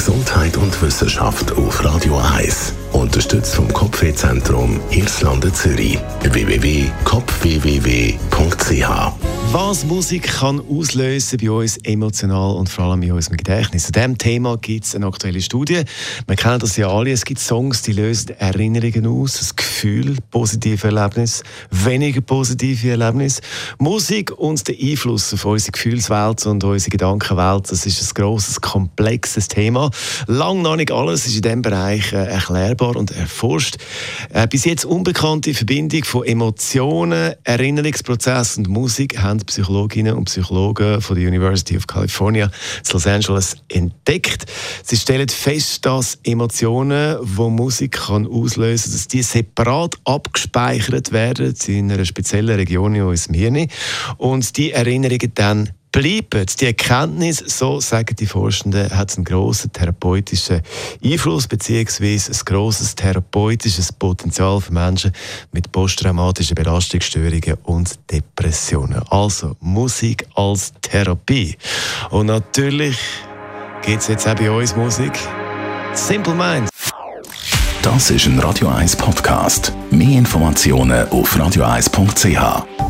Gesundheit und Wissenschaft auf Radio 1. Unterstützt vom Kopfwehzentrum Irlande Zürich. www.kopfwww.ch was Musik kann auslösen bei uns emotional und vor allem in unserem Gedächtnis. Zu diesem Thema gibt es eine aktuelle Studie. Wir kennen das ja alle. Es gibt Songs, die lösen Erinnerungen aus, das Gefühl, positive Erlebnisse, weniger positive Erlebnisse. Musik und der Einfluss auf unsere Gefühlswelt und unsere Gedankenwelt, das ist ein grosses, komplexes Thema. Lang noch nicht alles ist in diesem Bereich äh, erklärbar und erforscht. Äh, bis jetzt unbekannte Verbindung von Emotionen, Erinnerungsprozessen und Musik haben Psychologinnen und Psychologen von der University of California in Los Angeles entdeckt. Sie stellen fest, dass Emotionen, die Musik kann auslösen kann, dass die separat abgespeichert werden in einer speziellen Region in unserem Hirn und die Erinnerungen dann bleiben. Die Erkenntnis, so sagen die Forschenden, hat einen grossen therapeutischen Einfluss bzw. ein grosses therapeutisches Potenzial für Menschen mit posttraumatischen Belastungsstörungen und Depressionen. Also Musik als Therapie. Und natürlich gibt es jetzt auch bei uns Musik. Simple Minds. Das ist ein Radio 1 Podcast. Mehr Informationen auf radio1.ch.